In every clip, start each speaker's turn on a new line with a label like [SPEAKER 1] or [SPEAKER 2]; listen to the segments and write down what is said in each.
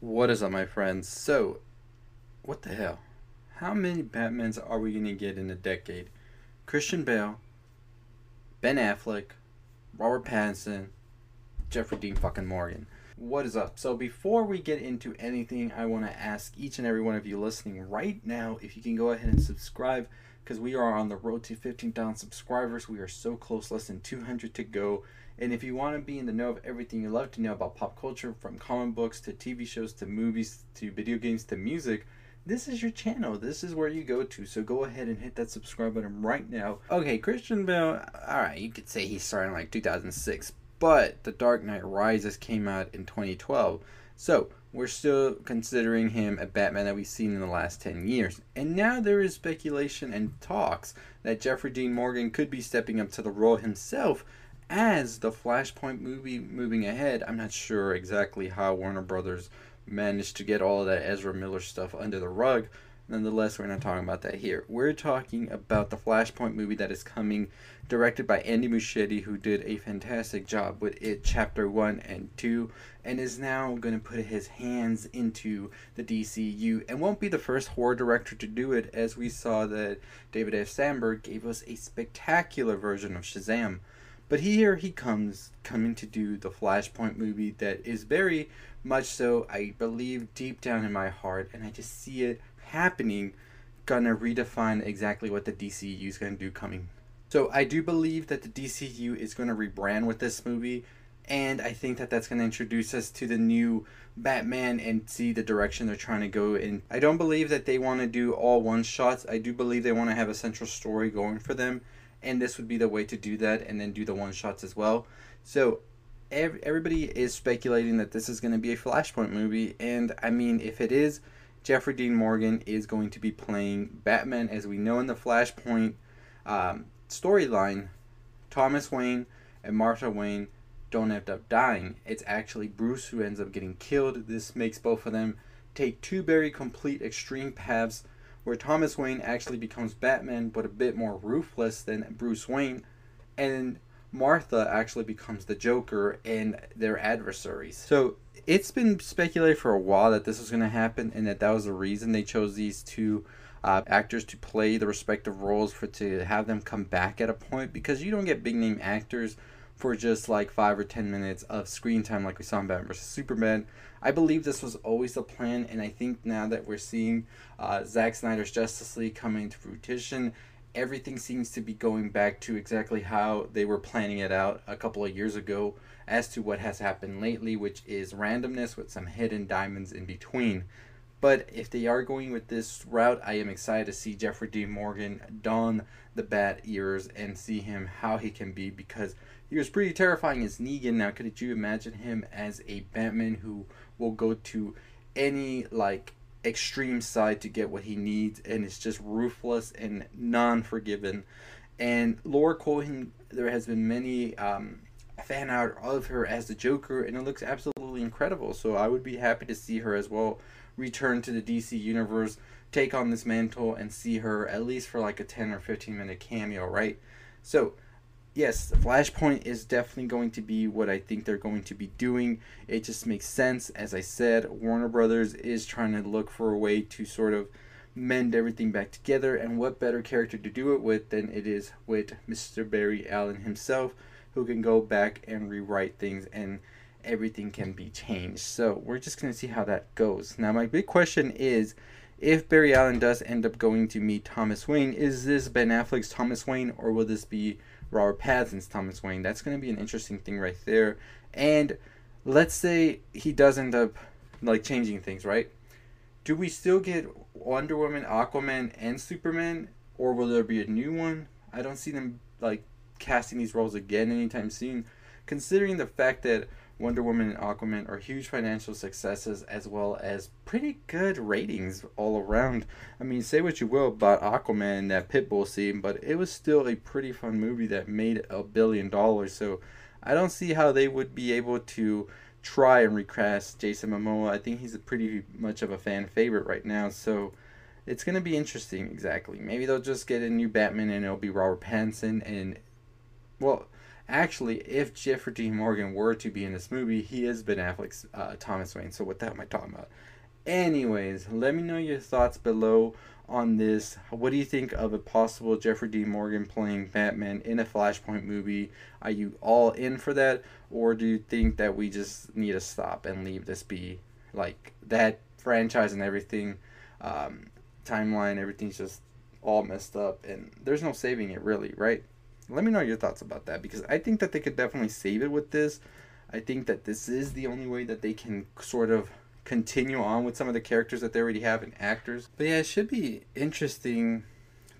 [SPEAKER 1] What is up, my friends? So, what the hell? How many Batmans are we gonna get in a decade? Christian Bale, Ben Affleck, Robert Pattinson, Jeffrey Dean fucking Morgan. What is up? So before we get into anything, I want to ask each and every one of you listening right now if you can go ahead and subscribe because we are on the road to 15,000 subscribers. We are so close, less than 200 to go. And if you want to be in the know of everything you love to know about pop culture, from comic books to TV shows to movies to video games to music, this is your channel. This is where you go to. So go ahead and hit that subscribe button right now. Okay, Christian Bale, alright, you could say he's starting like 2006, but The Dark Knight Rises came out in 2012. So we're still considering him a Batman that we've seen in the last 10 years. And now there is speculation and talks that Jeffrey Dean Morgan could be stepping up to the role himself as the Flashpoint movie moving ahead. I'm not sure exactly how Warner Brothers managed to get all that Ezra Miller stuff under the rug. Nonetheless, we're not talking about that here. We're talking about the Flashpoint movie that is coming, directed by Andy Muschietti, who did a fantastic job with it, Chapter 1 and 2, and is now going to put his hands into the DCU and won't be the first horror director to do it, as we saw that David F. Sandberg gave us a spectacular version of Shazam. But here he comes, coming to do the Flashpoint movie that is very much so, I believe, deep down in my heart, and I just see it happening, gonna redefine exactly what the DCU is gonna do coming. So I do believe that the DCU is gonna rebrand with this movie, and I think that that's gonna introduce us to the new Batman and see the direction they're trying to go in. I don't believe that they want to do all one shots. I do believe they want to have a central story going for them and this would be the way to do that and then do the one shots as well so ev- everybody is speculating that this is going to be a flashpoint movie and i mean if it is jeffrey dean morgan is going to be playing batman as we know in the flashpoint um, storyline. Thomas wayne and martha wayne don't end up dying. It's actually bruce who ends up getting killed. This makes both of them take two very complete extreme paths where Thomas Wayne actually becomes Batman, but a bit more ruthless than Bruce Wayne, and Martha actually becomes the Joker and their adversaries. So it's been speculated for a while that this was going to happen, and that that was the reason they chose these two uh, actors to play the respective roles for to have them come back at a point because you don't get big name actors for just like five or ten minutes of screen time like we saw in Batman vs Superman. I believe this was always the plan, and I think now that we're seeing uh, Zack Snyder's Justice League coming to fruition, everything seems to be going back to exactly how they were planning it out a couple of years ago as to what has happened lately, which is randomness with some hidden diamonds in between. But if they are going with this route, I am excited to see Jeffrey D. Morgan don the bat ears and see him how he can be because he was pretty terrifying as Negan. Now, could you imagine him as a Batman who will go to any like extreme side to get what he needs and is just ruthless and non-forgiven? And Lauren Cohan, there has been many um, fan art of her as the Joker, and it looks absolutely incredible. So I would be happy to see her as well return to the DC universe, take on this mantle, and see her at least for like a 10 or 15 minute cameo, right? So yes, Flashpoint is definitely going to be what I think they're going to be doing. It just makes sense. As I said, Warner Brothers is trying to look for a way to sort of mend everything back together, and what better character to do it with than it is with Mr. Barry Allen himself, who can go back and rewrite things and everything can be changed. So we're just going to see how that goes. Now, my big question is if Barry Allen does end up going to meet Thomas Wayne, is this Ben Affleck's Thomas Wayne or will this be Robert Pattinson's Thomas Wayne. That's going to be an interesting thing right there. And let's say he does end up like changing things, right? Do we still get Wonder Woman, Aquaman, and Superman, or will there be a new one? I don't see them like casting these roles again anytime soon, considering the fact that Wonder Woman and Aquaman are huge financial successes as well as pretty good ratings all around. I mean, say what you will about Aquaman and that Pitbull scene, but it was still a pretty fun movie that made a billion dollars. So I don't see how they would be able to try and recast Jason Momoa. I think he's pretty much of a fan favorite right now. So it's going to be interesting, exactly. Maybe they'll just get a new Batman and it'll be Robert Pattinson and, well, Actually, if Jeffrey Dean Morgan were to be in this movie, he is Ben Affleck's uh, Thomas Wayne. So what the hell am I talking about? Anyways, let me know your thoughts below on this. What do you think of a possible Jeffrey Dean Morgan playing Batman in a Flashpoint movie? Are you all in for that, or do you think that we just need to stop and leave this be? Like that franchise and everything, um, timeline, everything's just all messed up, and there's no saving it really, right? Let me know your thoughts about that because I think that they could definitely save it with this. I think that this is the only way that they can sort of continue on with some of the characters that they already have and actors. But yeah, it should be interesting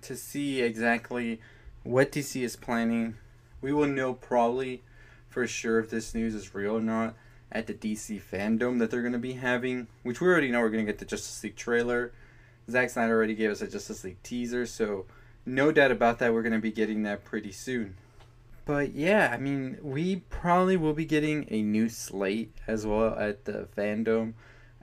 [SPEAKER 1] to see exactly what DC is planning. We will know probably for sure if this news is real or not at the DC fandom that they're going to be having, which we already know we're going to get the Justice League trailer. Zack Snyder already gave us a Justice League teaser, so no doubt about that, we're going to be getting that pretty soon. But yeah, I mean, we probably will be getting a new slate as well at the fandom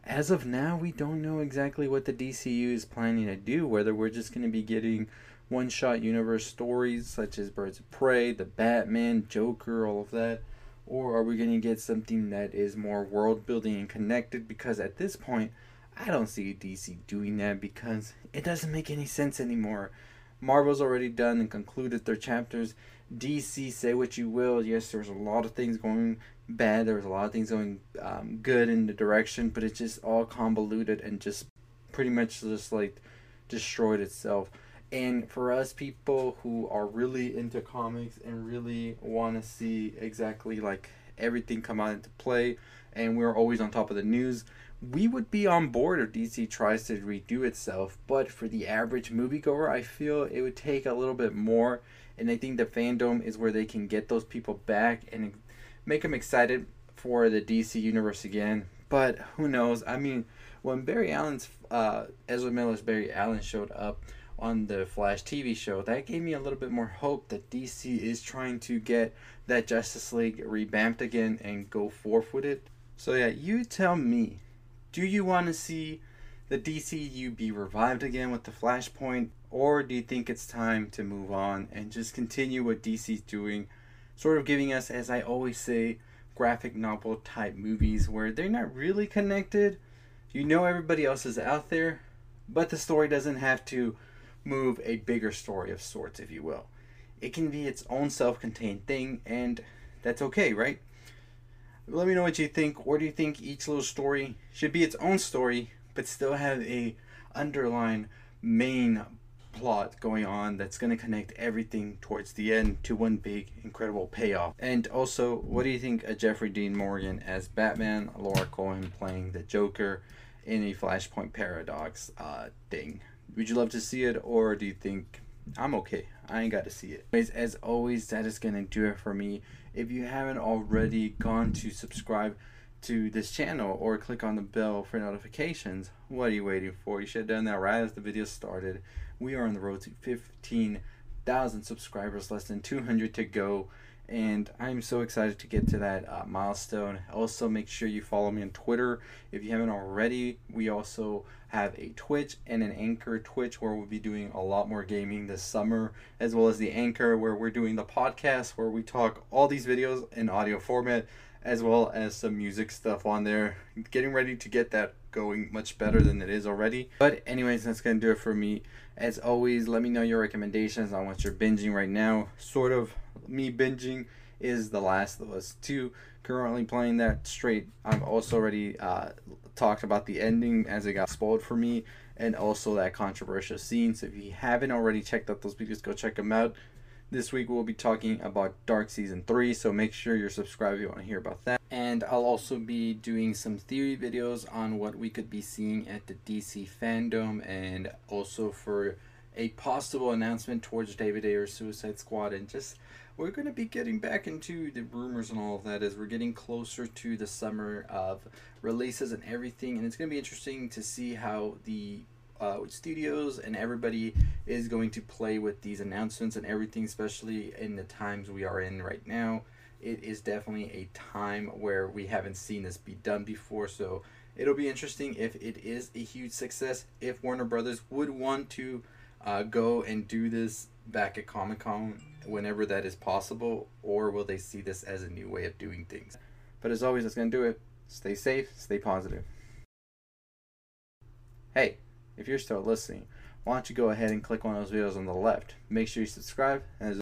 [SPEAKER 1] as of now, we don't know exactly what the DCU is planning to do. Whether we're just going to be getting one shot universe stories such as Birds of Prey, the Batman, Joker, all of that, or are we going to get something that is more world building and connected? Because at this point, I don't see DC doing that because it doesn't make any sense anymore. Marvel's already done and concluded their chapters. DC, say what you will. Yes, there's a lot of things going bad. There was a lot of things going um, good in the direction, but it's just all convoluted and just pretty much just like destroyed itself. And for us people who are really into comics and really want to see exactly like everything come out into play, and we're always on top of the news, we would be on board if DC tries to redo itself. But for the average moviegoer, I feel it would take a little bit more. And I think the fandom is where they can get those people back and make them excited for the DC universe again. But who knows? I mean, when Barry Allen's uh, Ezra Miller's Barry Allen showed up on the Flash TV show, that gave me a little bit more hope that DC is trying to get that Justice League revamped again and go forth with it. So yeah, you tell me, do you want to see the DCU be revived again with the Flashpoint, or do you think it's time to move on and just continue what DC's doing? sort of giving us, as I always say, graphic novel type movies where they're not really connected. You know everybody else is out there, but the story doesn't have to move a bigger story of sorts, if you will. It can be its own self contained thing, and that's okay, right? Let me know what you think. Or do you think each little story should be its own story, but still have a underlying main plot going on that's going to connect everything towards the end to one big incredible payoff. And also, what do you think of Jeffrey Dean Morgan as Batman, Lauren Cohan playing the Joker in a Flashpoint Paradox uh, thing? Would you love to see it, or do you think I'm okay? I ain't got to see it. Anyways, as always, that is to do it for me. If you haven't already gone to subscribe to this channel or click on the bell for notifications, what are you waiting for? You should have done that right as the video started. We are on the road to 15,000 subscribers, less than 200 to go. And I'm so excited to get to that uh, milestone. Also, make sure you follow me on Twitter if you haven't already. We also have a Twitch and an Anchor Twitch where we'll be doing a lot more gaming this summer, as well as the Anchor where we're doing the podcast where we talk all these videos in audio format, as well as some music stuff on there. Getting ready to get that going much better than it is already. But, anyways, that's going to do it for me. As always, let me know your recommendations on what you're binging right now. Sort of me binging is The Last of Us 2. Currently playing that straight. I've also already uh, talked about the ending as it got spoiled for me and also that controversial scene. So if you haven't already checked out those videos, go check them out. This week we'll be talking about Dark Season 3, so make sure you're subscribed if you want to hear about that. And I'll also be doing some theory videos on what we could be seeing at the DC fandom and also for a possible announcement towards David Ayer's Suicide Squad and just we're going to be getting back into the rumors and all of that as we're getting closer to the summer of releases and everything and it's going to be interesting to see how the uh, studios and everybody is going to play with these announcements and everything, especially in the times we are in right now. It is definitely a time where we haven't seen this be done before, so it'll be interesting if it is a huge success. If Warner Brothers would want to uh, go and do this back at Comic Con whenever that is possible, or will they see this as a new way of doing things? But as always, that's going to do it. Stay safe, stay positive. Hey, if you're still listening, why don't you go ahead and click one of those videos on the left? Make sure you subscribe, and as